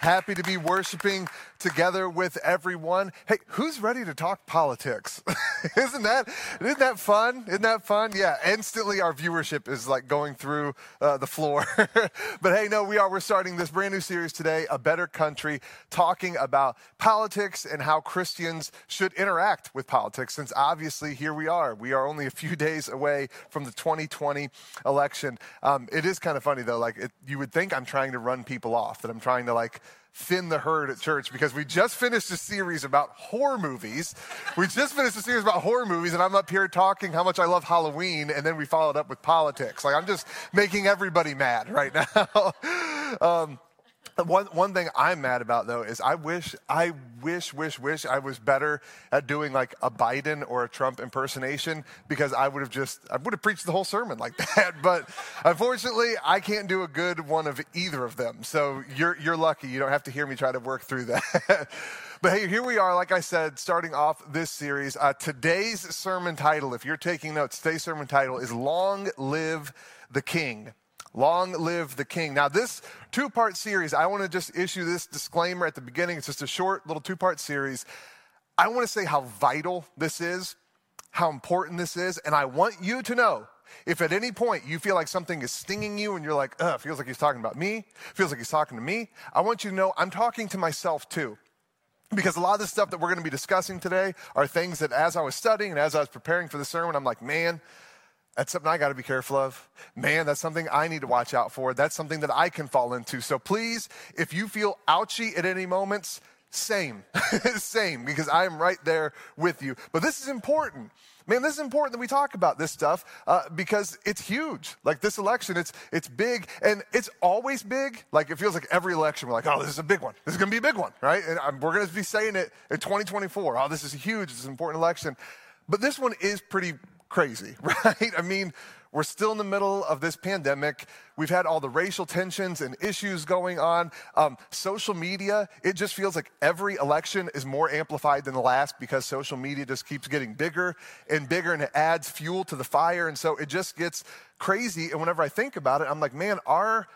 Happy to be worshiping together with everyone. Hey, who's ready to talk politics? isn't that isn't that fun? Isn't that fun? Yeah, instantly our viewership is like going through uh, the floor. but hey, no, we are. We're starting this brand new series today, A Better Country, talking about politics and how Christians should interact with politics. Since obviously here we are, we are only a few days away from the 2020 election. Um, it is kind of funny though. Like it, you would think I'm trying to run people off, that I'm trying to like thin the herd at church because we just finished a series about horror movies. We just finished a series about horror movies, and I'm up here talking how much I love Halloween, and then we followed up with politics. Like, I'm just making everybody mad right now. um, one, one thing I'm mad about though is I wish, I wish, wish, wish I was better at doing like a Biden or a Trump impersonation because I would have just, I would have preached the whole sermon like that. But unfortunately, I can't do a good one of either of them. So you're, you're lucky. You don't have to hear me try to work through that. but hey, here we are, like I said, starting off this series. Uh, today's sermon title, if you're taking notes, today's sermon title is Long Live the King. Long live the king. Now, this two part series, I want to just issue this disclaimer at the beginning. It's just a short little two part series. I want to say how vital this is, how important this is, and I want you to know if at any point you feel like something is stinging you and you're like, ugh, feels like he's talking about me, feels like he's talking to me, I want you to know I'm talking to myself too. Because a lot of the stuff that we're going to be discussing today are things that as I was studying and as I was preparing for the sermon, I'm like, man, that's something I got to be careful of. Man, that's something I need to watch out for. That's something that I can fall into. So please, if you feel ouchy at any moments, same, same, because I am right there with you. But this is important. Man, this is important that we talk about this stuff uh, because it's huge. Like this election, it's it's big, and it's always big. Like it feels like every election, we're like, oh, this is a big one. This is going to be a big one, right? And I'm, we're going to be saying it in 2024. Oh, this is a huge. This is an important election. But this one is pretty crazy, right? I mean, we're still in the middle of this pandemic. We've had all the racial tensions and issues going on. Um, social media, it just feels like every election is more amplified than the last because social media just keeps getting bigger and bigger and it adds fuel to the fire. And so it just gets crazy. And whenever I think about it, I'm like, man, our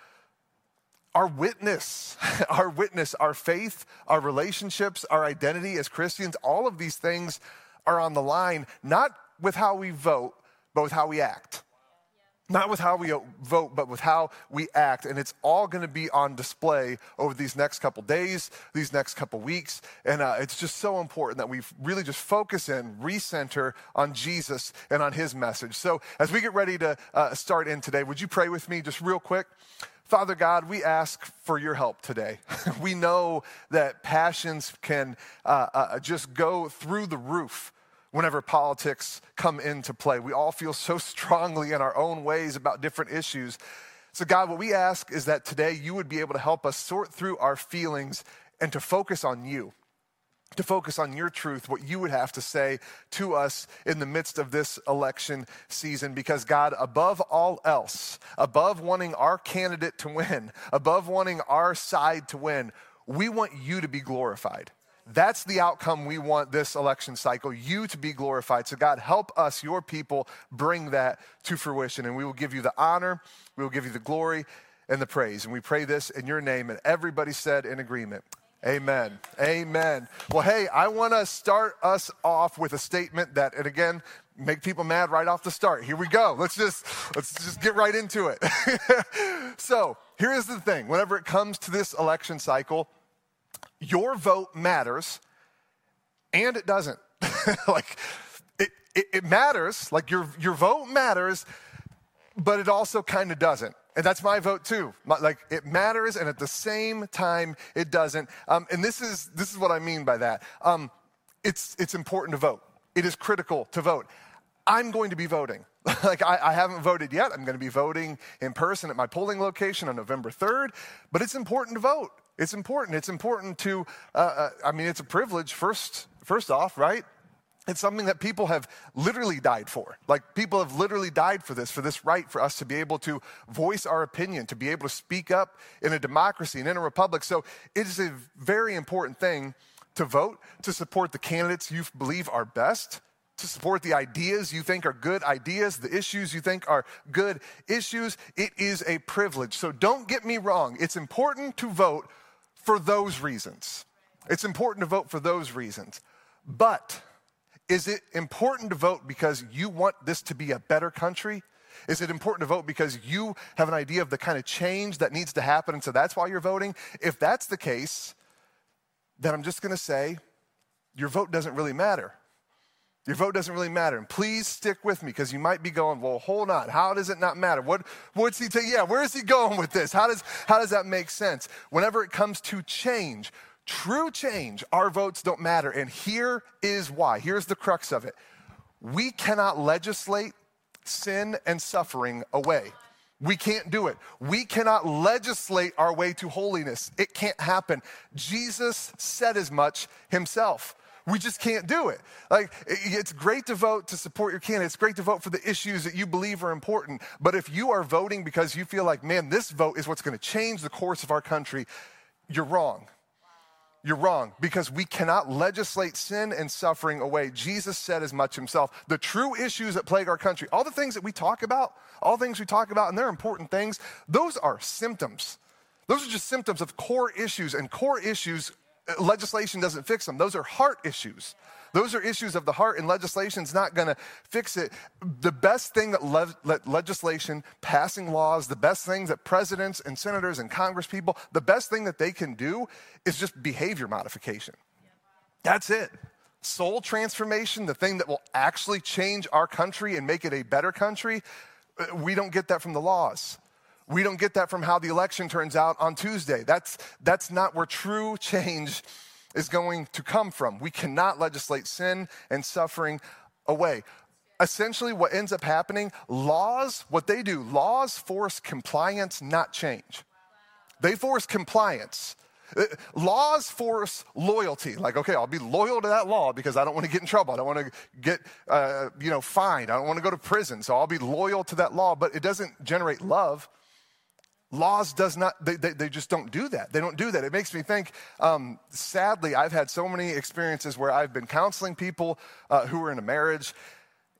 our witness, our witness, our faith, our relationships, our identity as Christians, all of these things are on the line, not with how we vote, but with how we act. Not with how we vote, but with how we act. And it's all going to be on display over these next couple days, these next couple weeks. And uh, it's just so important that we really just focus in, recenter on Jesus and on his message. So as we get ready to uh, start in today, would you pray with me just real quick? Father God, we ask for your help today. we know that passions can uh, uh, just go through the roof whenever politics come into play. We all feel so strongly in our own ways about different issues. So, God, what we ask is that today you would be able to help us sort through our feelings and to focus on you, to focus on your truth, what you would have to say to us in the midst of this election season. Because, God, above all else, above wanting our candidate to win, above wanting our side to win, we want you to be glorified. That's the outcome we want this election cycle, you to be glorified. So, God, help us, your people, bring that to fruition. And we will give you the honor, we will give you the glory and the praise. And we pray this in your name. And everybody said in agreement. Amen. Amen. Well, hey, I want to start us off with a statement that, and again, make people mad right off the start. Here we go. Let's just let's just get right into it. so, here is the thing. Whenever it comes to this election cycle, your vote matters and it doesn't. like, it, it, it, matters, like your, your vote matters, but it also kind of doesn't. And that's my vote too. Like it matters, and at the same time, it doesn't. Um, and this is this is what I mean by that. Um, it's it's important to vote. It is critical to vote. I'm going to be voting. like I, I, haven't voted yet. I'm going to be voting in person at my polling location on November 3rd. But it's important to vote. It's important. It's important to, uh, uh, I mean, it's a privilege, first, first off, right? It's something that people have literally died for. Like, people have literally died for this, for this right for us to be able to voice our opinion, to be able to speak up in a democracy and in a republic. So, it is a very important thing to vote, to support the candidates you believe are best, to support the ideas you think are good ideas, the issues you think are good issues. It is a privilege. So, don't get me wrong. It's important to vote for those reasons. It's important to vote for those reasons. But, is it important to vote because you want this to be a better country? Is it important to vote because you have an idea of the kind of change that needs to happen and so that's why you're voting? If that's the case, then I'm just going to say your vote doesn't really matter. Your vote doesn't really matter. And please stick with me because you might be going, well, hold on. How does it not matter? What, what's he saying? Yeah, where is he going with this? How does, how does that make sense? Whenever it comes to change, True change, our votes don't matter. And here is why. Here's the crux of it. We cannot legislate sin and suffering away. We can't do it. We cannot legislate our way to holiness. It can't happen. Jesus said as much himself. We just can't do it. Like, it's great to vote to support your candidate. It's great to vote for the issues that you believe are important. But if you are voting because you feel like, man, this vote is what's going to change the course of our country, you're wrong. You're wrong because we cannot legislate sin and suffering away. Jesus said as much himself. The true issues that plague our country, all the things that we talk about, all things we talk about, and they're important things, those are symptoms. Those are just symptoms of core issues, and core issues, legislation doesn't fix them. Those are heart issues. Those are issues of the heart, and legislation is not to fix it. The best thing that le- legislation, passing laws, the best things that presidents and senators and congresspeople, the best thing that they can do is just behavior modification. That's it. Soul transformation, the thing that will actually change our country and make it a better country, uh, we don't get that from the laws. We don't get that from how the election turns out on Tuesday. That's, that's not where true change is going to come from. We cannot legislate sin and suffering away. Essentially, what ends up happening, laws, what they do, laws force compliance, not change. They force compliance. Uh, laws force loyalty. Like, okay, I'll be loyal to that law because I don't want to get in trouble. I don't want to get, uh, you know, fined. I don't want to go to prison. So I'll be loyal to that law. But it doesn't generate love laws does not they, they, they, just don't do that. They don't do that. It makes me think um, sadly i've had so many experiences where i've been counseling people uh, who are in a marriage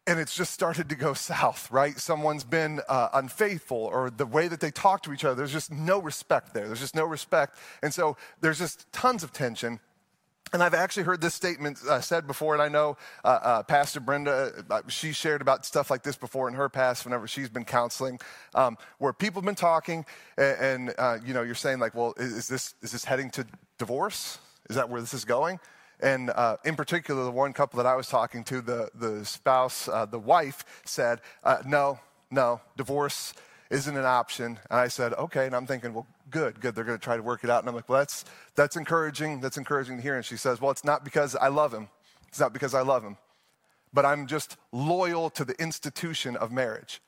and it's just started to go south right? Someone's been uh, unfaithful or the way that they talk to each other there's just no respect there. There's just no respect. And so there's just tons of tension and I've actually heard this statement uh, said before, and I know uh, uh, Pastor Brenda, uh, she shared about stuff like this before in her past whenever she's been counseling, um, where people have been talking, and, and uh, you know, you're saying like, well, is, is, this is this heading to divorce? Is that where this is going? And uh, in particular, the one couple that I was talking to, the the spouse, the wife said, no, no, divorce isn't an option. And I said, okay. And I'm thinking, well, good, good. They're going to try to work it out. And I'm like, well, that's, that's encouraging. That's encouraging to hear. And she says, well, it's not because I love him. It's not because I love him, but I'm just loyal to the institution of marriage.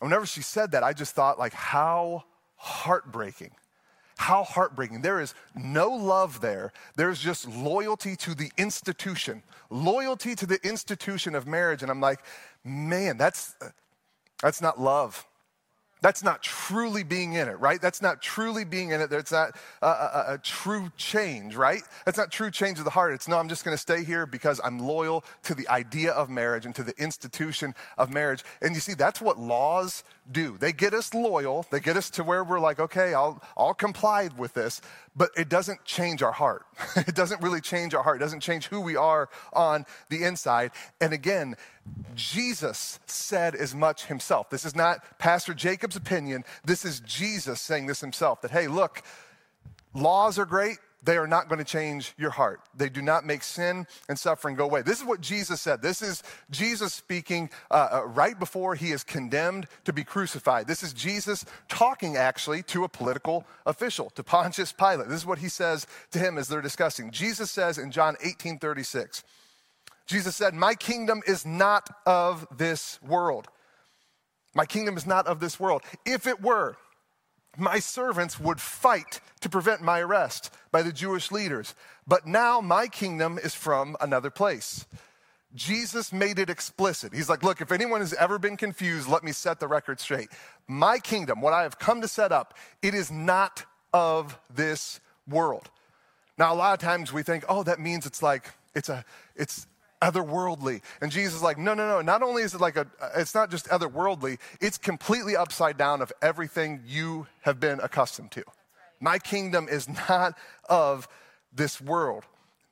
Whenever she said that, I just thought, like, how heartbreaking. How heartbreaking. There is no love there. There's just loyalty to the institution, loyalty to the institution of marriage. And I'm like, man, that's, that's not love. That's not truly being in it, right? That's not truly being in it. That's not a, a, a, true change, right? That's not true change of the heart. It's no, I'm just going to stay here because I'm loyal to the idea of marriage and to the institution of marriage. And you see, that's what laws do. They get us loyal. They get us to where we're like, okay, I'll, I'll comply with this, but it doesn't change our heart. it doesn't really change our heart. It doesn't change who we are on the inside. And again, Jesus said as much himself. This is not Pastor Jacob's opinion. This is Jesus saying this himself that, hey, look, laws are great. They are not going to change your heart. They do not make sin and suffering go away. This is what Jesus said. This is Jesus speaking uh, uh, right before he is condemned to be crucified. This is Jesus talking actually to a political official, to Pontius Pilate. This is what he says to him as they're discussing. Jesus says in John 18 36, Jesus said, My kingdom is not of this world. My kingdom is not of this world. If it were, my servants would fight to prevent my arrest by the Jewish leaders. But now my kingdom is from another place. Jesus made it explicit. He's like, look, if anyone has ever been confused, let me set the record straight. My kingdom, what I have come to set up, it is not of this world. Now, a lot of times we think, oh, that means it's like, it's a, it's otherworldly. And Jesus is like, no, no, no. Not only is it like a, it's not just otherworldly, it's completely upside down of everything you have been accustomed to. My kingdom is not of this world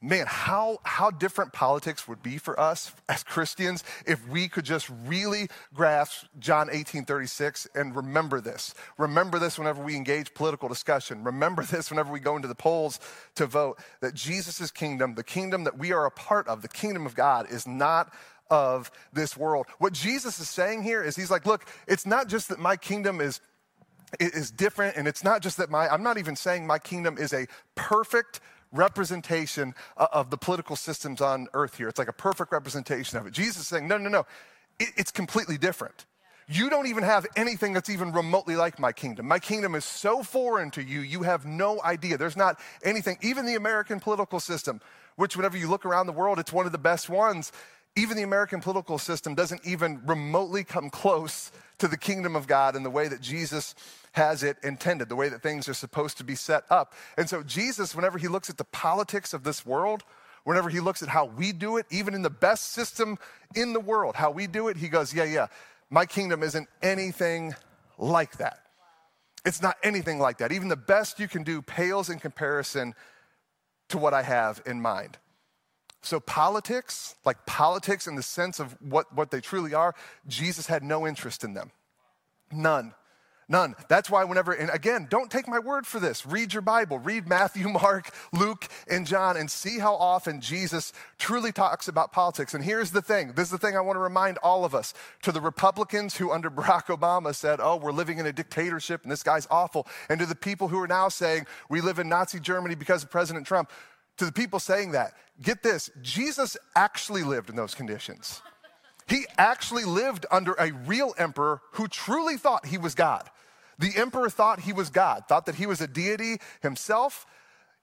man, how, how different politics would be for us as Christians if we could just really grasp John 18 36 and remember this. Remember this whenever we engage political discussion. Remember this whenever we go into the polls to vote that Jesus' kingdom, the kingdom that we are a part of, the kingdom of God, is not of this world. What Jesus is saying here is he's like, look, it's not just that my kingdom is is different and it's not just that my i'm not even saying my kingdom is a perfect representation of the political systems on earth here. It's like a perfect representation of it. Jesus is saying, no, no, no, it, it's completely different. You don't even have anything that's even remotely like my kingdom. My kingdom is so foreign to you, you have no idea. There's not anything, even the American political system, which, whenever you look around the world, it's one of the best ones. Even the American political system doesn't even remotely come close to the kingdom of God in the way that Jesus has it intended, the way that things are supposed to be set up. And so, Jesus, whenever he looks at the politics of this world, whenever he looks at how we do it, even in the best system in the world, how we do it, he goes, Yeah, yeah, my kingdom isn't anything like that. It's not anything like that. Even the best you can do pales in comparison to what I have in mind. So, politics, like politics in the sense of what, what they truly are, Jesus had no interest in them. None. None. That's why, whenever, and again, don't take my word for this. Read your Bible. Read Matthew, Mark, Luke, and John, and see how often Jesus truly talks about politics. And here's the thing this is the thing I want to remind all of us to the Republicans who, under Barack Obama, said, Oh, we're living in a dictatorship and this guy's awful. And to the people who are now saying, We live in Nazi Germany because of President Trump, to the people saying that, get this Jesus actually lived in those conditions. He actually lived under a real emperor who truly thought he was God. The emperor thought he was God, thought that he was a deity himself.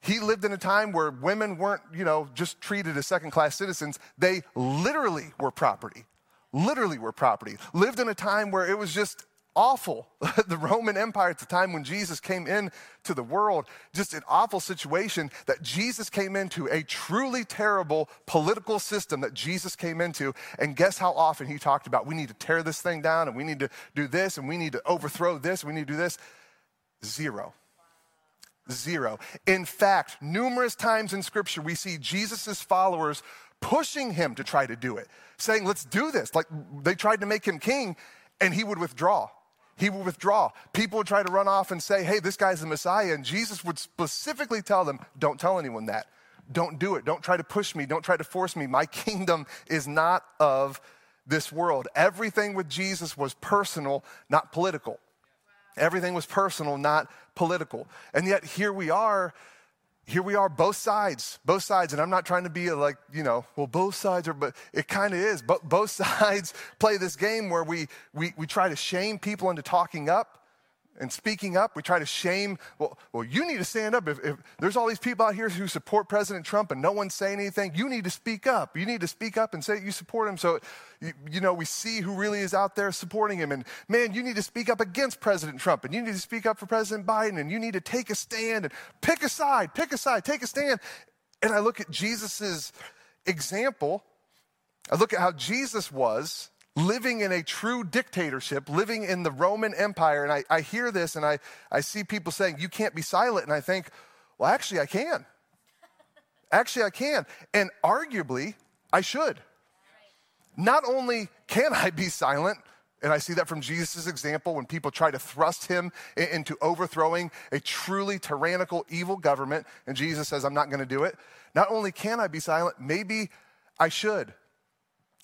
He lived in a time where women weren't, you know, just treated as second class citizens. They literally were property. Literally were property. Lived in a time where it was just awful. the Roman Empire at the time when Jesus came into the world, just an awful situation that Jesus came into, a truly terrible political system that Jesus came into. And guess how often he talked about we need to tear this thing down and we need to do this and we need to overthrow this, we need to do this? Zero. Zero. In fact, numerous times in scripture, we see Jesus' followers pushing him to try to do it, saying, Let's do this. Like they tried to make him king, and he would withdraw he would withdraw. People would try to run off and say, hey, this guy's the Messiah. And Jesus would specifically tell them, don't tell anyone that. Don't do it. Don't try to push me. Don't try to force me. My kingdom is not of this world. Everything with Jesus was personal, not political. Everything was personal, not political. And yet here we are here we are, both sides, both sides. And I'm not trying to be like, you know, well, both sides are, but it kind of is. But both sides play this game where we, we, we try to shame people into talking up and speaking up. We try to shame, well, well you need to stand up. If, if, there's all these people out here who support President Trump and no one's saying anything, you need to speak up. You need to speak up and say you support him. So, you, you know, we see who really is out there supporting him. And man, you need to speak up against President Trump and you need to speak up for President Biden and you need to take a stand and pick a side, pick a side, take a stand. And I look at Jesus's example. I look at how Jesus was living in a true dictatorship, living in the Roman Empire. And I, I hear this and I, I see people saying, You can't be silent. And I think, Well, actually, I can. Actually, I can. And arguably, I should. Not only can I be silent, and I see that from Jesus' example when people try to thrust him into overthrowing a truly tyrannical, evil government, and Jesus says, I'm not going to do it. Not only can I be silent, maybe I should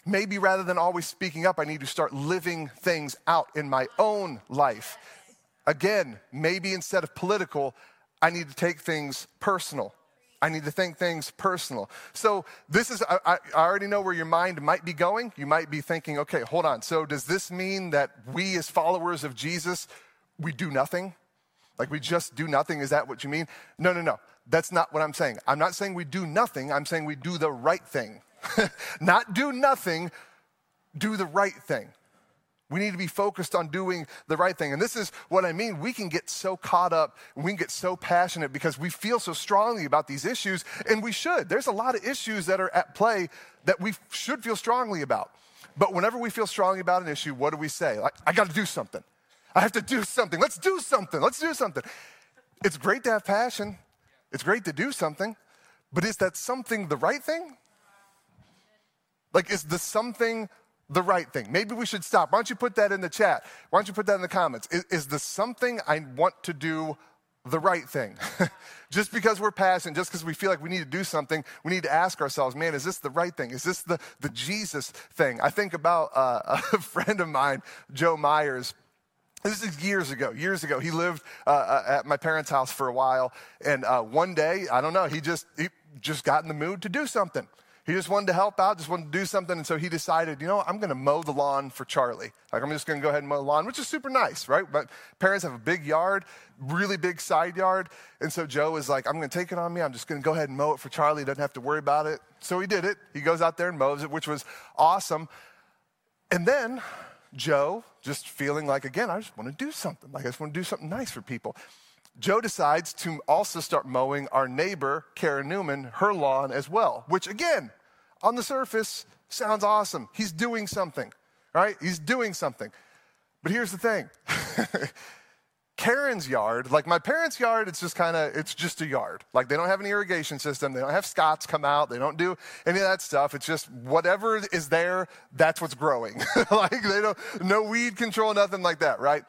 maybe rather than always speaking up, I need to start living things out in my own life. Again, maybe instead of political, I need to take things personal. I need to think things personal. So, this is, I, I, already know where your mind might be going. You might be thinking, okay, hold on. So, does this mean that we, as followers of Jesus, we do nothing? Like we just do nothing? Is that what you mean? No, no, no. That's not what I'm saying. I'm not saying we do nothing. I'm saying we do the right thing Not do nothing, do the right thing. We need to be focused on doing the right thing. And this is what I mean. We can get so caught up, we can get so passionate because we feel so strongly about these issues, and we should. There's a lot of issues that are at play that we should feel strongly about. But whenever we feel strongly about an issue, what do we say? Like, I got to do something. I have to do something. Let's do something. Let's do something. It's great to have passion, it's great to do something, but is that something the right thing? Like, is the something the right thing? Maybe we should stop. Why don't you put that in the chat? Why don't you put that in the comments? Is, is the something I want to do the right thing? just because we're passionate, just because we feel like we need to do something, we need to ask ourselves, man, is this the right thing? Is this the, the Jesus thing? I think about uh, a friend of mine, Joe Myers. This is years ago. Years ago, he lived uh, uh, at my parents' house for a while, and uh, one day, I don't know, he just he just got in the mood to do something. He just wanted to help out, just wanted to do something. And so he decided, you know, I'm going to mow the lawn for Charlie. Like, I'm just going to go ahead and mow the lawn, which is super nice, right? But parents have a big yard, really big side yard. And so Joe was like, I'm going to take it on me. I'm just going to go ahead and mow it for Charlie. He doesn't have to worry about it. So he did it. He goes out there and mows it, which was awesome. And then Joe, just feeling like, again, I just want to do something. Like, I just want to do something nice for people. Joe decides to also start mowing our neighbor, Karen Newman, her lawn as well, which again, on the surface, sounds awesome. He's doing something, right? He's doing something. But here's the thing Karen's yard, like my parents' yard, it's just kind of, it's just a yard. Like they don't have an irrigation system. They don't have Scotts come out. They don't do any of that stuff. It's just whatever is there, that's what's growing. like they don't, no weed control, nothing like that, right?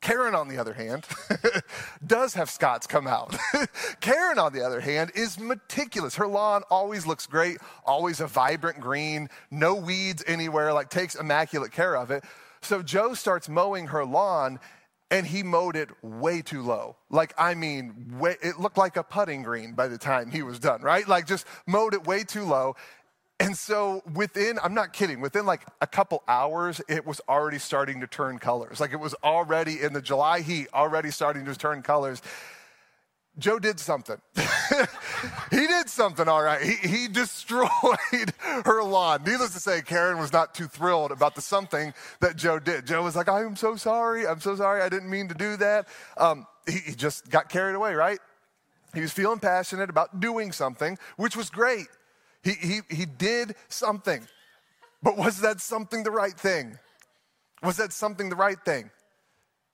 Karen, on the other hand, does have Scotts come out. Karen, on the other hand, is meticulous. Her lawn always looks great, always a vibrant green, no weeds anywhere, like takes immaculate care of it. So Joe starts mowing her lawn and he mowed it way too low. Like, I mean, way, it looked like a putting green by the time he was done, right? Like, just mowed it way too low. And so within, I'm not kidding, within like a couple hours, it was already starting to turn colors. Like it was already in the July heat, already starting to turn colors. Joe did something. he did something, all right. He, he destroyed her lawn. Needless to say, Karen was not too thrilled about the something that Joe did. Joe was like, I am so sorry. I'm so sorry. I didn't mean to do that. Um, he, he just got carried away, right? He was feeling passionate about doing something, which was great. He, he, he did something. But was that something the right thing? Was that something the right thing?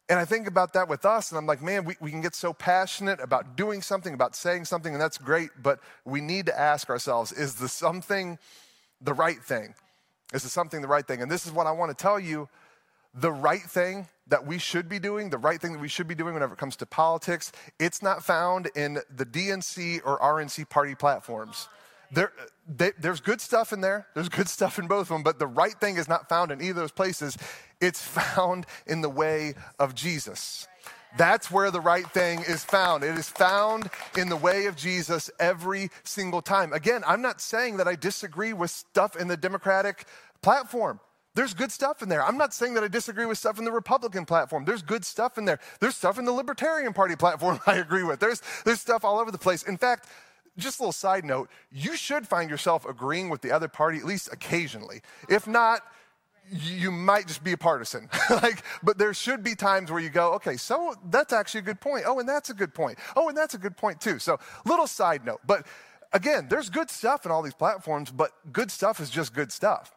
And I think about that with us, and I'm like, man, we, we can get so passionate about doing something, about saying something, and that's great, but we need to ask ourselves is the something the right thing? Is the something the right thing? And this is what I want to tell you the right thing that we should be doing, the right thing that we should be doing whenever it comes to politics, it's not found in the DNC or RNC party platforms. There, they, there's good stuff in there. There's good stuff in both of them, but the right thing is not found in either of those places. It's found in the way of Jesus. That's where the right thing is found. It is found in the way of Jesus every single time. Again, I'm not saying that I disagree with stuff in the Democratic platform. There's good stuff in there. I'm not saying that I disagree with stuff in the Republican platform. There's good stuff in there. There's stuff in the Libertarian Party platform I agree with. There's, there's stuff all over the place. In fact, just a little side note, you should find yourself agreeing with the other party at least occasionally. If not, you might just be a partisan. like, but there should be times where you go, okay, so that's actually a good point. Oh, and that's a good point. Oh, and that's a good point too. So, little side note. But again, there's good stuff in all these platforms, but good stuff is just good stuff.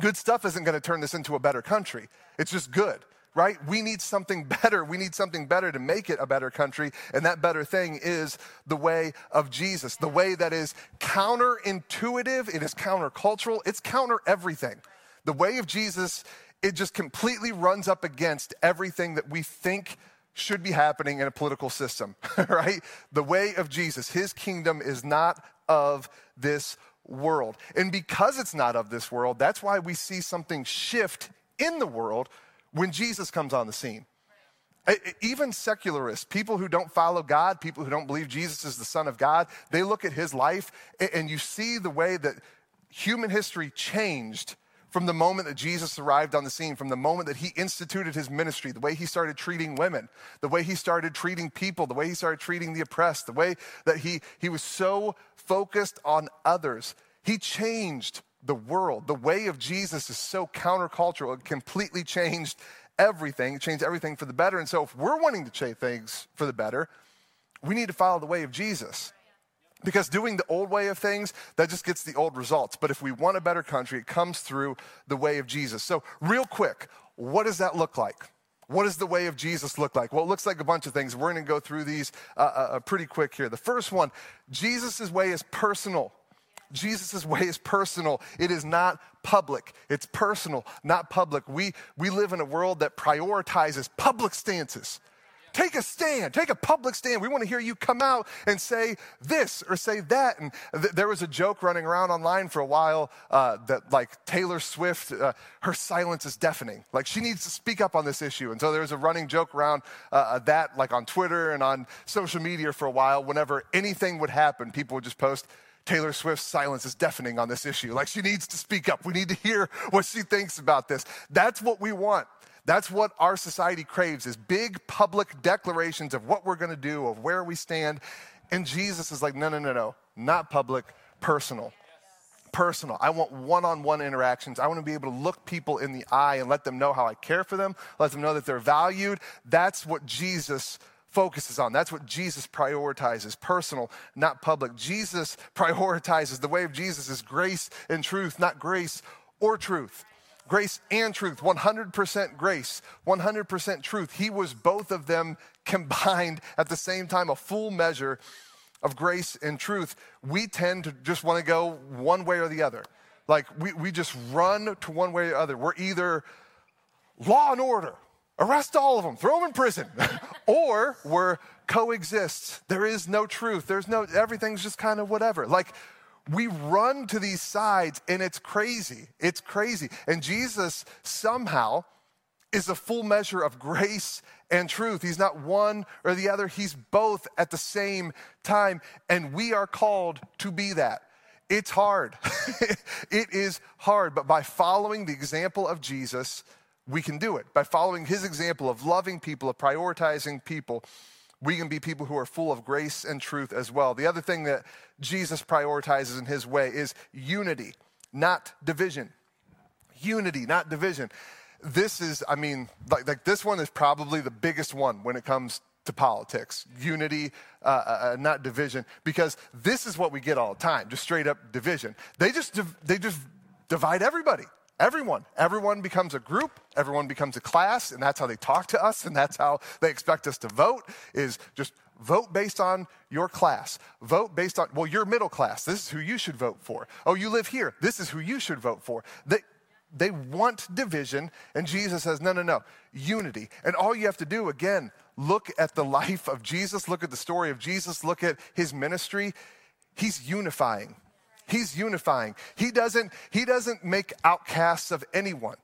Good stuff isn't going to turn this into a better country. It's just good right? We need something better. We need something better to make it a better country. And that better thing is the way of Jesus, the way that is counterintuitive, it is countercultural, it's counter everything. The way of Jesus, it just completely runs up against everything that we think should be happening in a political system, right? The way of Jesus, his kingdom is not of this world. And because it's not of this world, that's why we see something shift in the world when Jesus comes on the scene. Even secularists, people who don't follow God, people who don't believe Jesus is the Son of God, they look at his life and you see the way that human history changed from the moment that Jesus arrived on the scene, from the moment that he instituted his ministry, the way he started treating women, the way he started treating people, the way he started treating the oppressed, the way that he, he was so focused on others He changed the world. The way of Jesus is so countercultural, it completely changed everything, it changed everything for the better. And so, if we're wanting to change things for the better, we need to follow the way of Jesus. Because doing the old way of things, that just gets the old results. But if we want a better country, it comes through the way of Jesus. So, real quick, what does that look like? What does the way of Jesus look like? Well, it looks like a bunch of things. We're going to go through these uh, uh, uh pretty quick here. The first one Jesus' way is personal. Jesus' way is personal. It is not public. It's personal, not public. We, we live in a world that prioritizes public stances. Take a stand, take a public stand. We want to hear you come out and say this or say that. And th- there was a joke running around online for a while uh, that, like, Taylor Swift, uh, her silence is deafening. Like, she needs to speak up on this issue. And so there was a running joke around uh, uh, that, like on Twitter and on social media for a while. Whenever anything would happen, people would just post, Taylor Swift's silence is deafening on this issue. Like, she needs to speak up. We need to hear what she thinks about this. That's what we want. That's what our society craves is big public declarations of what we're going to do, of where we stand. And Jesus is like, no, no, no, no, not public, personal. Personal. I want one on one interactions. I want to be able to look people in the eye and let them know how I care for them, let them know that they're valued. That's what Jesus focuses on. That's what Jesus prioritizes personal, not public. Jesus prioritizes the way of Jesus is grace and truth, not grace or truth. Grace and truth 100% grace 100% truth. He was both of them combined at the same time a full measure of grace and truth. We tend to just want to go one way or the other. Like we, we just run to one way or the other. We're either law and order arrest all of them throw them in prison or we're coexist there is no truth there's no everything's just kind of whatever like we run to these sides and it's crazy. It's crazy. And Jesus somehow is a full measure of grace and truth. He's not one or the other, he's both at the same time. And we are called to be that. It's hard. it is hard. But by following the example of Jesus, we can do it. By following his example of loving people, of prioritizing people, we can be people who are full of grace and truth as well. The other thing that Jesus prioritizes in his way is unity, not division. Unity, not division. This is, I mean, like, like this one is probably the biggest one when it comes to politics unity, uh, uh, uh not division, because this is what we get all the time just straight up division. They just, they just divide everybody. Everyone. Everyone becomes a group, everyone becomes a class, and that's how they talk to us, and that's how they expect us to vote is just vote based on your class. Vote based on, well, you're middle class. This is who you should vote for. Oh, you live here. This is who you should vote for. They, they want division, and Jesus says, no, no, no, unity. And all you have to do, again, look at the life of Jesus, look at the story of Jesus, look at his ministry. He's unifying. He's unifying. He doesn't, he doesn't make outcasts of anyone.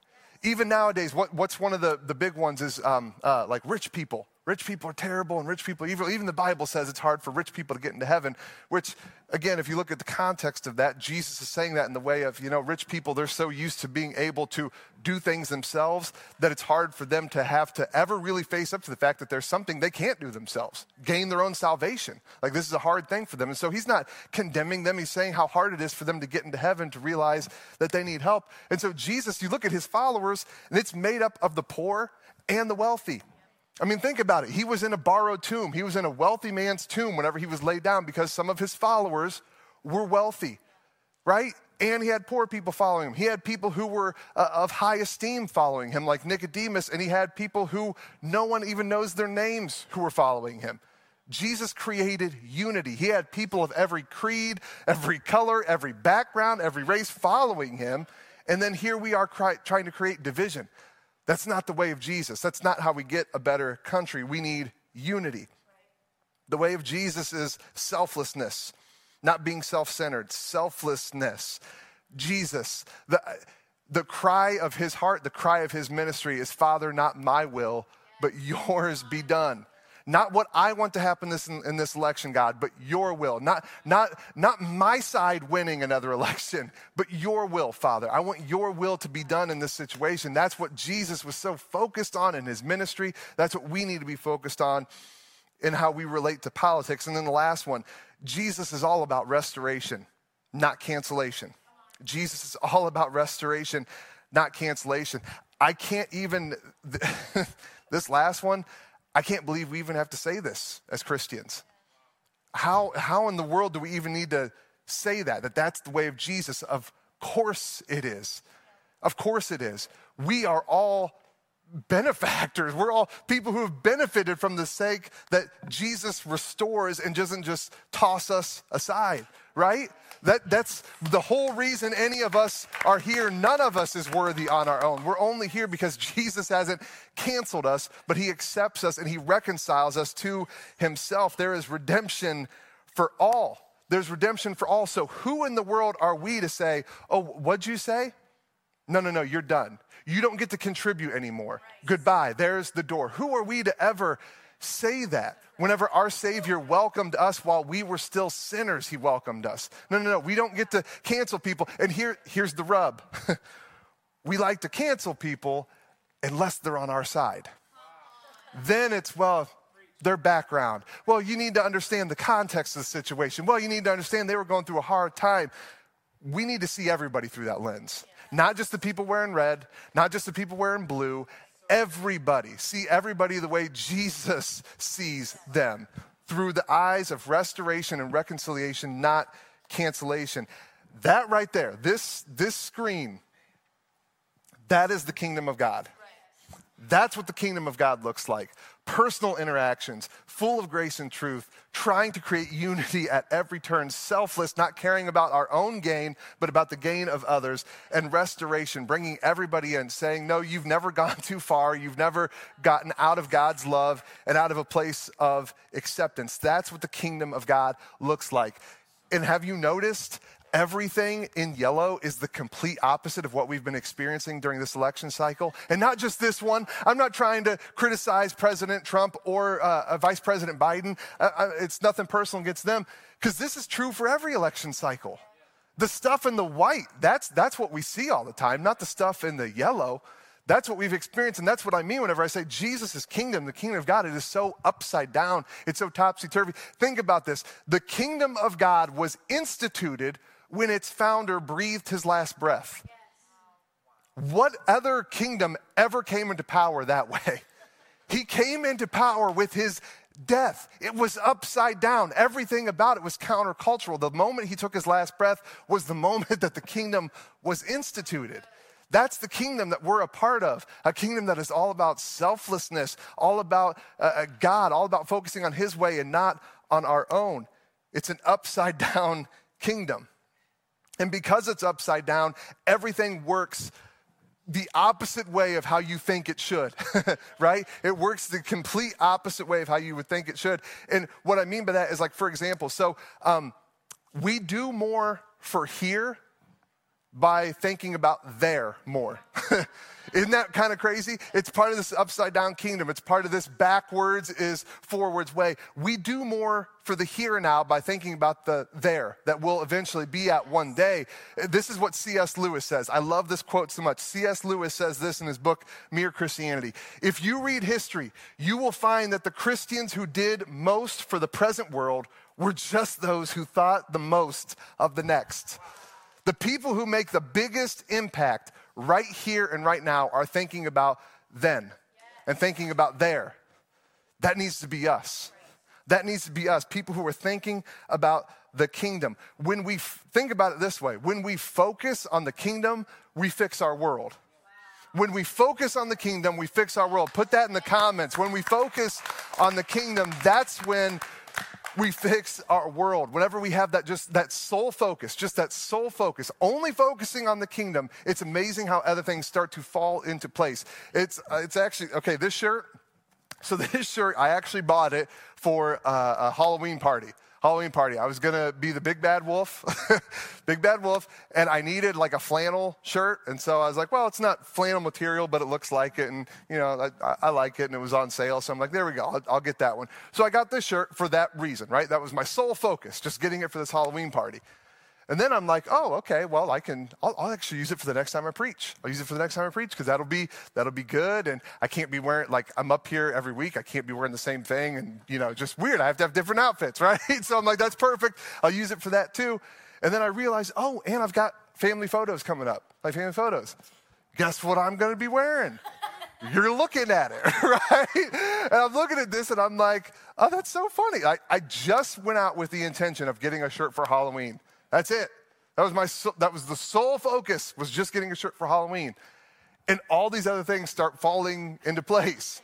Even nowadays, what, what's one of the, the big ones is um, uh, like rich people. Rich people are terrible and rich people evil. Even the Bible says it's hard for rich people to get into heaven, which, again, if you look at the context of that, Jesus is saying that in the way of, you know, rich people, they're so used to being able to do things themselves that it's hard for them to have to ever really face up to the fact that there's something they can't do themselves, gain their own salvation. Like this is a hard thing for them. And so he's not condemning them. He's saying how hard it is for them to get into heaven to realize that they need help. And so Jesus, you look at his followers, and it's made up of the poor and the wealthy. I mean, think about it. He was in a borrowed tomb. He was in a wealthy man's tomb whenever he was laid down because some of his followers were wealthy, right? And he had poor people following him. He had people who were uh, of high esteem following him, like Nicodemus, and he had people who no one even knows their names who were following him. Jesus created unity. He had people of every creed, every color, every background, every race following him. And then here we are cry- trying to create division. That's not the way of Jesus. That's not how we get a better country. We need unity. The way of Jesus is selflessness, not being self centered, selflessness. Jesus, the, the cry of his heart, the cry of his ministry is Father, not my will, but yours be done. Not what I want to happen this, in, in this election, God, but your will. Not, not, not my side winning another election, but your will, Father. I want your will to be done in this situation. That's what Jesus was so focused on in his ministry. That's what we need to be focused on in how we relate to politics. And then the last one Jesus is all about restoration, not cancellation. Jesus is all about restoration, not cancellation. I can't even, this last one, I can't believe we even have to say this as Christians. How, how in the world do we even need to say that? That that's the way of Jesus? Of course it is. Of course it is. We are all benefactors. We're all people who have benefited from the sake that Jesus restores and doesn't just toss us aside, right? That, that's the whole reason any of us are here. None of us is worthy on our own. We're only here because Jesus hasn't canceled us, but he accepts us and he reconciles us to himself. There is redemption for all. There's redemption for all. So, who in the world are we to say, oh, what'd you say? No, no, no, you're done. You don't get to contribute anymore. Goodbye. There's the door. Who are we to ever say that? Whenever our Savior welcomed us while we were still sinners, He welcomed us. No, no, no. We don't get to cancel people. And here, here's the rub we like to cancel people unless they're on our side. Then it's, well, their background. Well, you need to understand the context of the situation. Well, you need to understand they were going through a hard time. We need to see everybody through that lens. Not just the people wearing red, not just the people wearing blue, everybody. See everybody the way Jesus sees them through the eyes of restoration and reconciliation, not cancellation. That right there, this, this screen, that is the kingdom of God. That's what the kingdom of God looks like personal interactions, full of grace and truth, trying to create unity at every turn, selfless, not caring about our own gain, but about the gain of others, and restoration, bringing everybody in, saying, No, you've never gone too far. You've never gotten out of God's love and out of a place of acceptance. That's what the kingdom of God looks like. And have you noticed everything in yellow is the complete opposite of what we've been experiencing during this election cycle. And not just this one. I'm not trying to criticize President Trump or uh, uh Vice President Biden. Uh, uh, it's nothing personal against them because this is true for every election cycle. The stuff in the white, that's, that's what we see all the time, not the stuff in the yellow. That's what we've experienced, and that's what I mean whenever I say Jesus' kingdom, the kingdom of God. It is so upside down, it's so topsy turvy. Think about this the kingdom of God was instituted when its founder breathed his last breath. What other kingdom ever came into power that way? He came into power with his death. It was upside down. Everything about it was countercultural. The moment he took his last breath was the moment that the kingdom was instituted. That's the kingdom that we're a part of, a kingdom that is all about selflessness, all about uh, uh God, all about focusing on his way and not on our own. It's an upside down kingdom. And because it's upside down, everything works the opposite way of how you think it should, right? It works the complete opposite way of how you would think it should. And what I mean by that is, like, for example, so um, we do more for here by thinking about there more. Isn't that kind of crazy? It's part of this upside down kingdom. It's part of this backwards is forwards way. We do more for the here and now by thinking about the there that we'll eventually be at one day. This is what C.S. Lewis says. I love this quote so much. C.S. Lewis says this in his book, Mere Christianity. If you read history, you will find that the Christians who did most for the present world were just those who thought the most of the next. The people who make the biggest impact right here and right now are thinking about then and thinking about there. That needs to be us. That needs to be us, people who are thinking about the kingdom. When we f- think about it this way, when we focus on the kingdom, we fix our world. When we focus on the kingdom, we fix our world. Put that in the comments. When we focus on the kingdom, that's when we fix our world. Whenever we have that just that sole focus, just that sole focus, only focusing on the kingdom, it's amazing how other things start to fall into place. It's uh, it's actually okay. This shirt. So this shirt, I actually bought it for uh, a Halloween party. Halloween party. I was gonna be the big bad wolf, big bad wolf, and I needed like a flannel shirt. And so I was like, well, it's not flannel material, but it looks like it. And, you know, I, I like it and it was on sale. So I'm like, there we go, I'll, I'll get that one. So I got this shirt for that reason, right? That was my sole focus, just getting it for this Halloween party. And then I'm like, oh, okay, well, I can, I'll, I'll, actually use it for the next time I preach. I'll use it for the next time I preach because that'll be, that'll be good. And I can't be wearing, like, I'm up here every week. I can't be wearing the same thing and, you know, just weird. I have to have different outfits, right? so I'm like, that's perfect. I'll use it for that too. And then I realized, oh, and I've got family photos coming up, like family photos. Guess what I'm going to be wearing? You're looking at it, right? And I'm looking at this and I'm like, oh, that's so funny. I, I just went out with the intention of getting a shirt for Halloween. That's it. That was my that was the sole focus was just getting a shirt for Halloween. And all these other things start falling into place.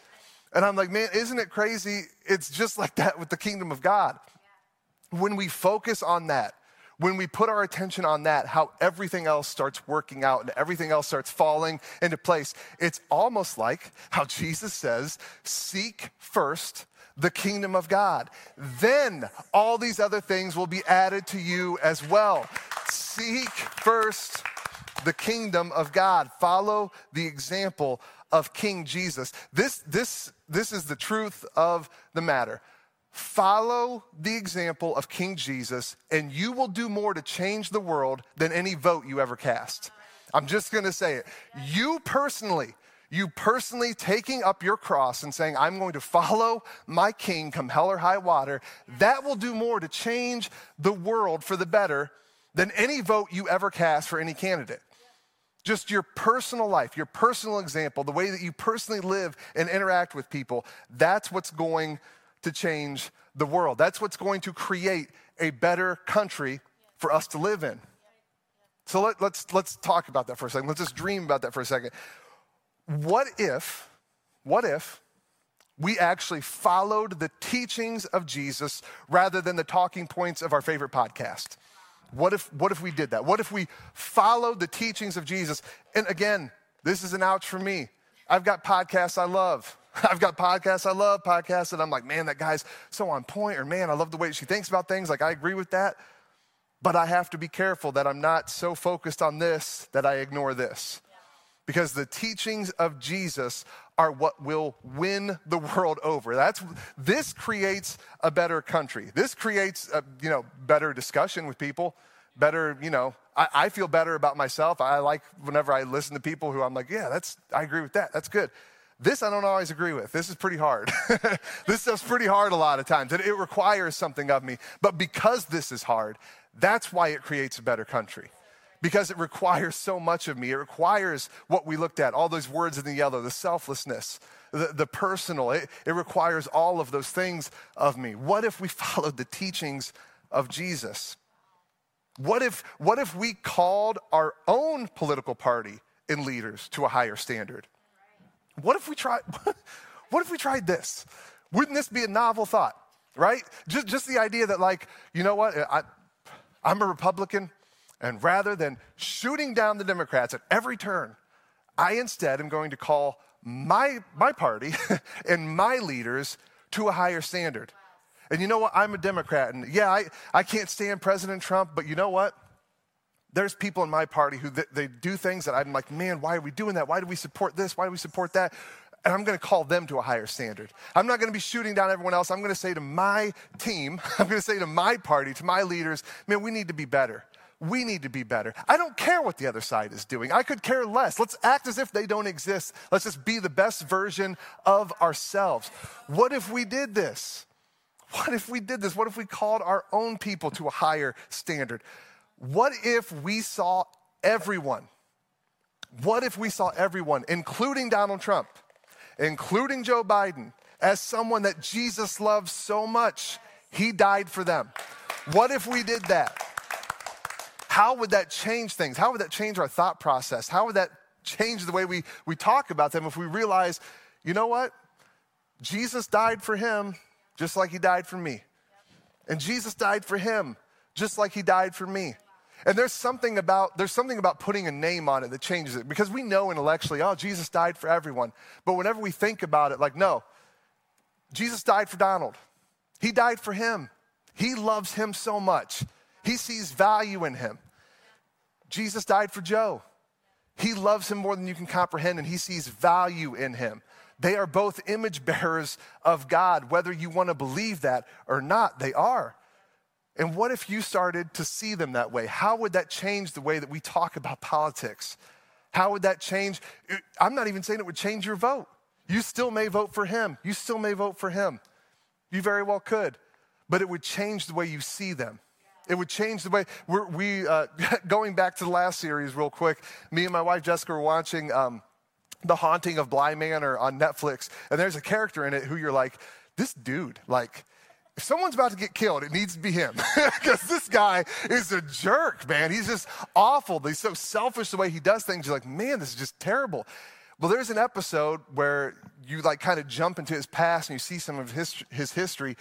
And I'm like, man, isn't it crazy? It's just like that with the kingdom of God. When we focus on that, when we put our attention on that, how everything else starts working out and everything else starts falling into place, it's almost like how Jesus says, Seek first the kingdom of God. Then all these other things will be added to you as well. Seek first the kingdom of God. Follow the example of King Jesus. This, this, this is the truth of the matter. Follow the example of King Jesus, and you will do more to change the world than any vote you ever cast. I'm just gonna say it. You personally, you personally taking up your cross and saying, I'm going to follow my king come hell or high water, that will do more to change the world for the better than any vote you ever cast for any candidate. Just your personal life, your personal example, the way that you personally live and interact with people, that's what's going to change the world. That's what's going to create a better country for us to live in. So let, us let's, let's talk about that for a second. Let's just dream about that for a second. What if, what if we actually followed the teachings of Jesus rather than the talking points of our favorite podcast? What if, what if we did that? What if we followed the teachings of Jesus? And again, this is an ouch for me. I've got podcasts I love. I've got podcasts. I love podcasts. And I'm like, man, that guy's so on point. Or man, I love the way she thinks about things. Like, I agree with that. But I have to be careful that I'm not so focused on this that I ignore this. Because the teachings of Jesus are what will win the world over. That's, this creates a better country. This creates a, you know, better discussion with people, better, you know, I, I feel better about myself. I like whenever I listen to people who I'm like, yeah, that's, I agree with that. That's good. This I don't always agree with. This is pretty hard. this stuff's pretty hard a lot of times, and it requires something of me. But because this is hard, that's why it creates a better country. Because it requires so much of me. It requires what we looked at, all those words in the yellow, the selflessness, the, the personal. It, it requires all of those things of me. What if we followed the teachings of Jesus? What if, what if we called our own political party and leaders to a higher standard? What if we tried, what if we tried this? Wouldn't this be a novel thought, right? Just, just the idea that, like, you know what? I, I'm a Republican, and rather than shooting down the Democrats at every turn, I instead am going to call my, my party and my leaders to a higher standard. And you know what? I'm a Democrat. And yeah, I, I can't stand President Trump, but you know what? there's people in my party who they, they do things that I'm like, man, why are we doing that? Why do we support this? Why do we support that? And I'm going to call them to a higher standard. I'm not going to be shooting down everyone else. I'm going to say to my team, I'm going to say to my party, to my leaders, man, we need to be better. We need to be better. I don't care what the other side is doing. I could care less. Let's act as if they don't exist. Let's just be the best version of ourselves. What if we did this? What if we did this? What if we called our own people to a higher standard? What if we saw everyone? What if we saw everyone, including Donald Trump, including Joe Biden, as someone that Jesus loves so much, he died for them? What if we did that? How would that change things? How would that change our thought process? How would that change the way we, we talk about them if we realize, you know what? Jesus died for him just like he died for me. And Jesus died for him just like he died for me. And there's something about there's something about putting a name on it that changes it because we know intellectually, oh, Jesus died for everyone. But whenever we think about it, like, no, Jesus died for Donald. He died for him. He loves him so much. He sees value in him. Jesus died for Joe. He loves him more than you can comprehend, and he sees value in him. They are both image bearers of God, whether you want to believe that or not, they are. And what if you started to see them that way? How would that change the way that we talk about politics? How would that change? I'm not even saying it would change your vote. You still may vote for him. You still may vote for him. You very well could. But it would change the way you see them. It would change the way we're, we, uh, going back to the last series real quick, me and my wife Jessica were watching um, The Haunting of Bly Manor on Netflix, and there's a character in it who you're like, this dude, like, if someone's about to get killed, it needs to be him. Because this guy is a jerk, man. He's just awful. He's so selfish the way he does things. You're like, man, this is just terrible. Well, there's an episode where you like kind of jump into his past and you see some of his, his history,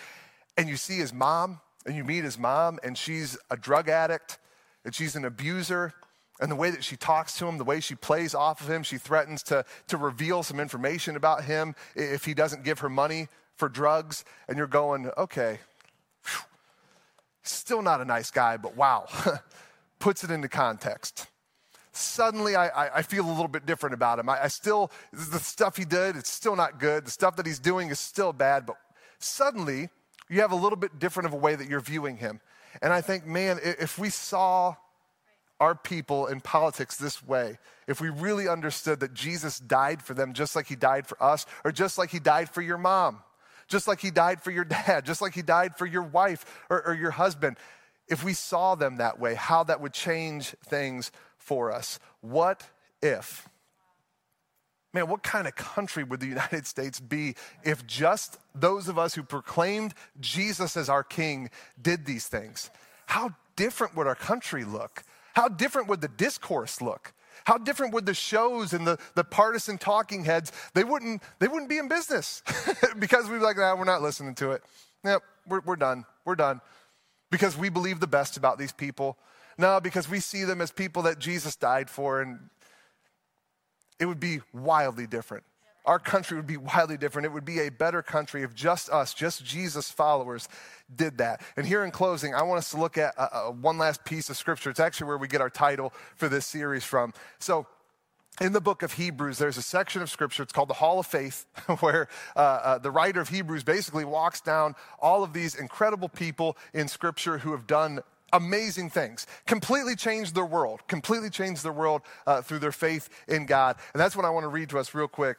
and you see his mom, and you meet his mom, and she's a drug addict, and she's an abuser. And the way that she talks to him, the way she plays off of him, she threatens to, to reveal some information about him if he doesn't give her money for drugs. And you're going, okay, whew, still not a nice guy, but wow, puts it into context suddenly I, I, feel a little bit different about him. I, I, still, the stuff he did, it's still not good. The stuff that he's doing is still bad, but suddenly you have a little bit different of a way that you're viewing him. And I think, man, if we saw our people in politics this way, if we really understood that Jesus died for them just like he died for us, or just like he died for your mom, just like he died for your dad, just like he died for your wife or, or your husband, if we saw them that way, how that would change things for us. What if? Man, what kind of country would the United States be if just those of us who proclaimed Jesus as our king did these things? How different would our country look? How different would the discourse look? How different would the shows and the, the partisan talking heads, they wouldn't, they wouldn't be in business because we'd be like, nah, we're not listening to it. Yep, we're, we're done. We're done. Because we believe the best about these people. No, because we see them as people that Jesus died for, and it would be wildly different. Our country would be wildly different. It would be a better country if just us, just Jesus followers, did that. And here in closing, I want us to look at uh, uh, one last piece of scripture. It's actually where we get our title for this series from. So, in the book of Hebrews, there's a section of scripture, it's called the Hall of Faith, where uh, uh, the writer of Hebrews basically walks down all of these incredible people in scripture who have done amazing things, completely changed their world, completely changed their world uh, through their faith in God. And that's what I want to read to us real quick.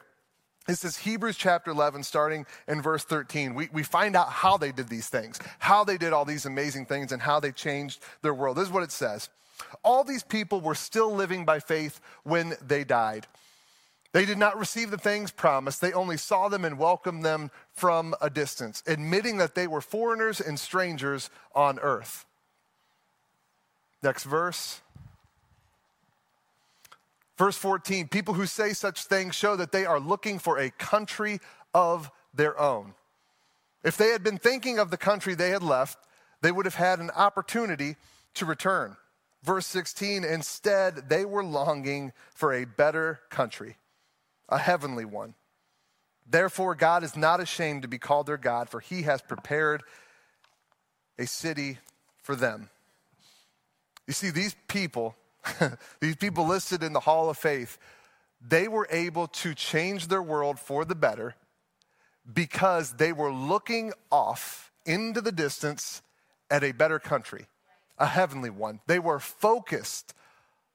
This is Hebrews chapter 11, starting in verse 13. We, we find out how they did these things, how they did all these amazing things, and how they changed their world. This is what it says All these people were still living by faith when they died. They did not receive the things promised. They only saw them and welcomed them from a distance, admitting that they were foreigners and strangers on earth. Next verse. Verse 14 people who say such things show that they are looking for a country of their own. If they had been thinking of the country they had left, they would have had an opportunity to return. Verse 16 instead, they were longing for a better country, a heavenly one. Therefore, God is not ashamed to be called their God, for he has prepared a city for them. You see, these people, these people listed in the Hall of Faith, they were able to change their world for the better because they were looking off into the distance at a better country, a heavenly one. They were focused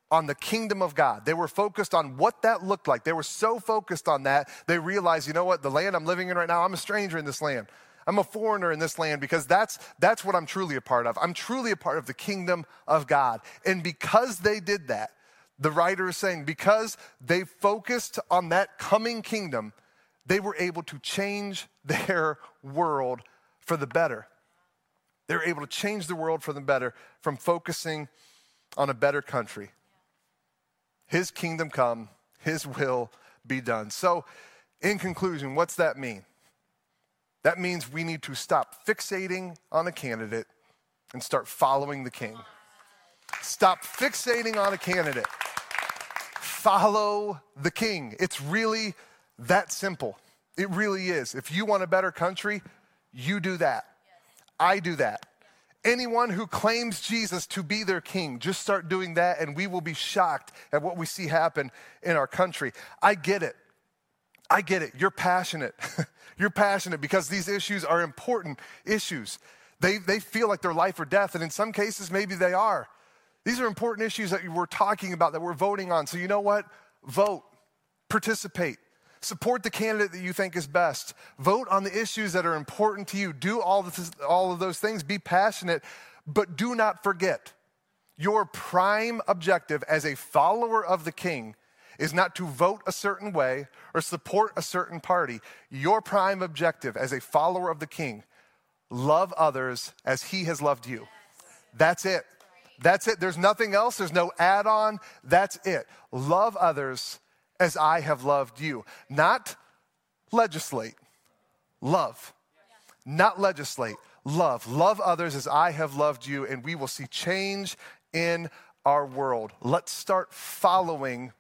on the kingdom of God. They were focused on what that looked like. They were so focused on that, they realized, you know what, the land I'm living in right now, I'm a stranger in this land. I'm a foreigner in this land because that's, that's what I'm truly a part of. I'm truly a part of the kingdom of God. And because they did that, the writer is saying, because they focused on that coming kingdom, they were able to change their world for the better. They were able to change the world for the better from focusing on a better country. His kingdom come, His will be done. So, in conclusion, what's that mean? That means we need to stop fixating on a candidate and start following the king. Stop fixating on a candidate. Follow the king. It's really that simple. It really is. If you want a better country, you do that. I do that. Anyone who claims Jesus to be their king, just start doing that, and we will be shocked at what we see happen in our country. I get it. I get it. You're passionate. You're passionate because these issues are important issues. They, they feel like they're life or death, and in some cases, maybe they are. These are important issues that we're talking about, that we're voting on. So, you know what? Vote, participate, support the candidate that you think is best, vote on the issues that are important to you, do all, all of those things, be passionate. But do not forget, your prime objective as a follower of the king is not to vote a certain way or support a certain party. Your prime objective as a follower of the king, love others as he has loved you. That's it. That's it. There's nothing else. There's no add on. That's it. Love others as I have loved you. Not legislate, love. Not legislate, love. Love others as I have loved you, and we will see change in our world. Let's start following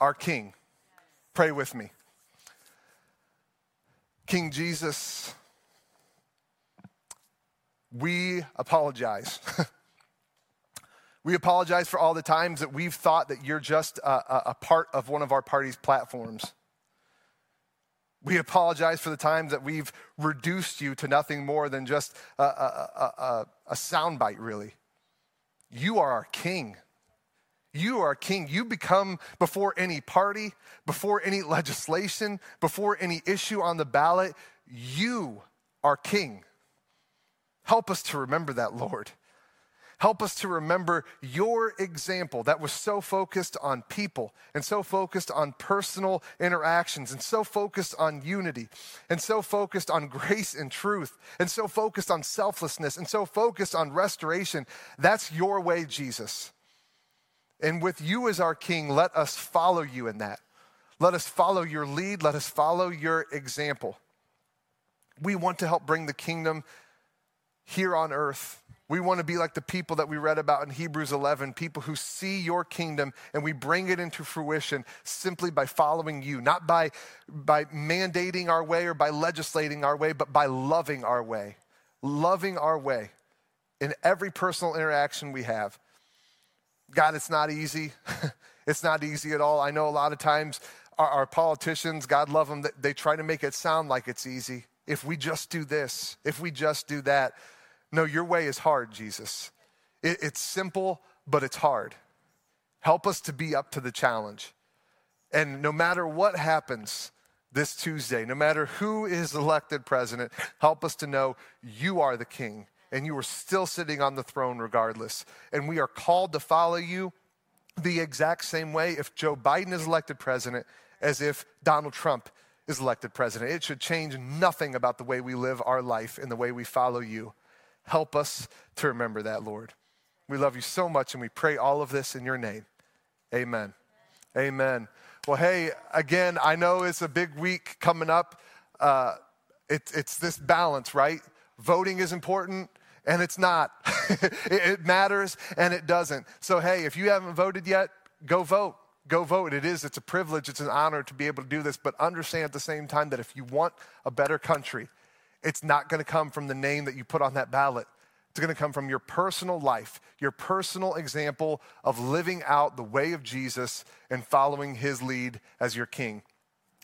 our King. Pray with me. King Jesus, we apologize. we apologize for all the times that we've thought that you're just a, a, part of one of our party's platforms. We apologize for the times that we've reduced you to nothing more than just a, a, a, a soundbite, really. You are our king. You are king. You become before any party, before any legislation, before any issue on the ballot. You are king. Help us to remember that, Lord. Help us to remember your example that was so focused on people and so focused on personal interactions and so focused on unity and so focused on grace and truth and so focused on selflessness and so focused on restoration. That's your way, Jesus. And with you as our King, let us follow you in that. Let us follow your lead. Let us follow your example. We want to help bring the kingdom here on earth we want to be like the people that we read about in Hebrews 11, people who see your kingdom and we bring it into fruition simply by following you, not by, by mandating our way or by legislating our way, but by loving our way. Loving our way in every personal interaction we have. God, it's not easy. it's not easy at all. I know a lot of times our, our politicians, God love them, they try to make it sound like it's easy. If we just do this, if we just do that. No, your way is hard, Jesus. It, it's simple, but it's hard. Help us to be up to the challenge. And no matter what happens this Tuesday, no matter who is elected president, help us to know you are the king and you are still sitting on the throne regardless. And we are called to follow you the exact same way if Joe Biden is elected president as if Donald Trump is elected president. It should change nothing about the way we live our life and the way we follow you. Help us to remember that, Lord. We love you so much and we pray all of this in your name. Amen. Amen. Well, hey, again, I know it's a big week coming up. Uh, it, it's this balance, right? Voting is important and it's not. it matters and it doesn't. So, hey, if you haven't voted yet, go vote. Go vote. It is, it's a privilege, it's an honor to be able to do this, but understand at the same time that if you want a better country, it's not going to come from the name that you put on that ballot. It's going to come from your personal life, your personal example of living out the way of Jesus and following his lead as your king.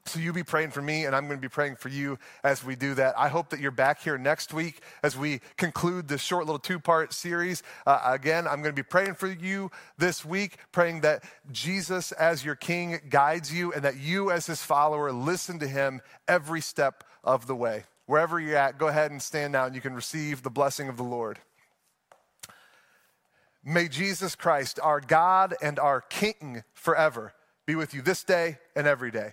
So you be praying for me, and I'm going to be praying for you as we do that. I hope that you're back here next week as we conclude this short little two part series. Uh, again, I'm going to be praying for you this week, praying that Jesus, as your king, guides you, and that you, as his follower, listen to him every step of the way. Wherever you're at, go ahead and stand now and you can receive the blessing of the Lord. May Jesus Christ, our God and our King forever, be with you this day and every day.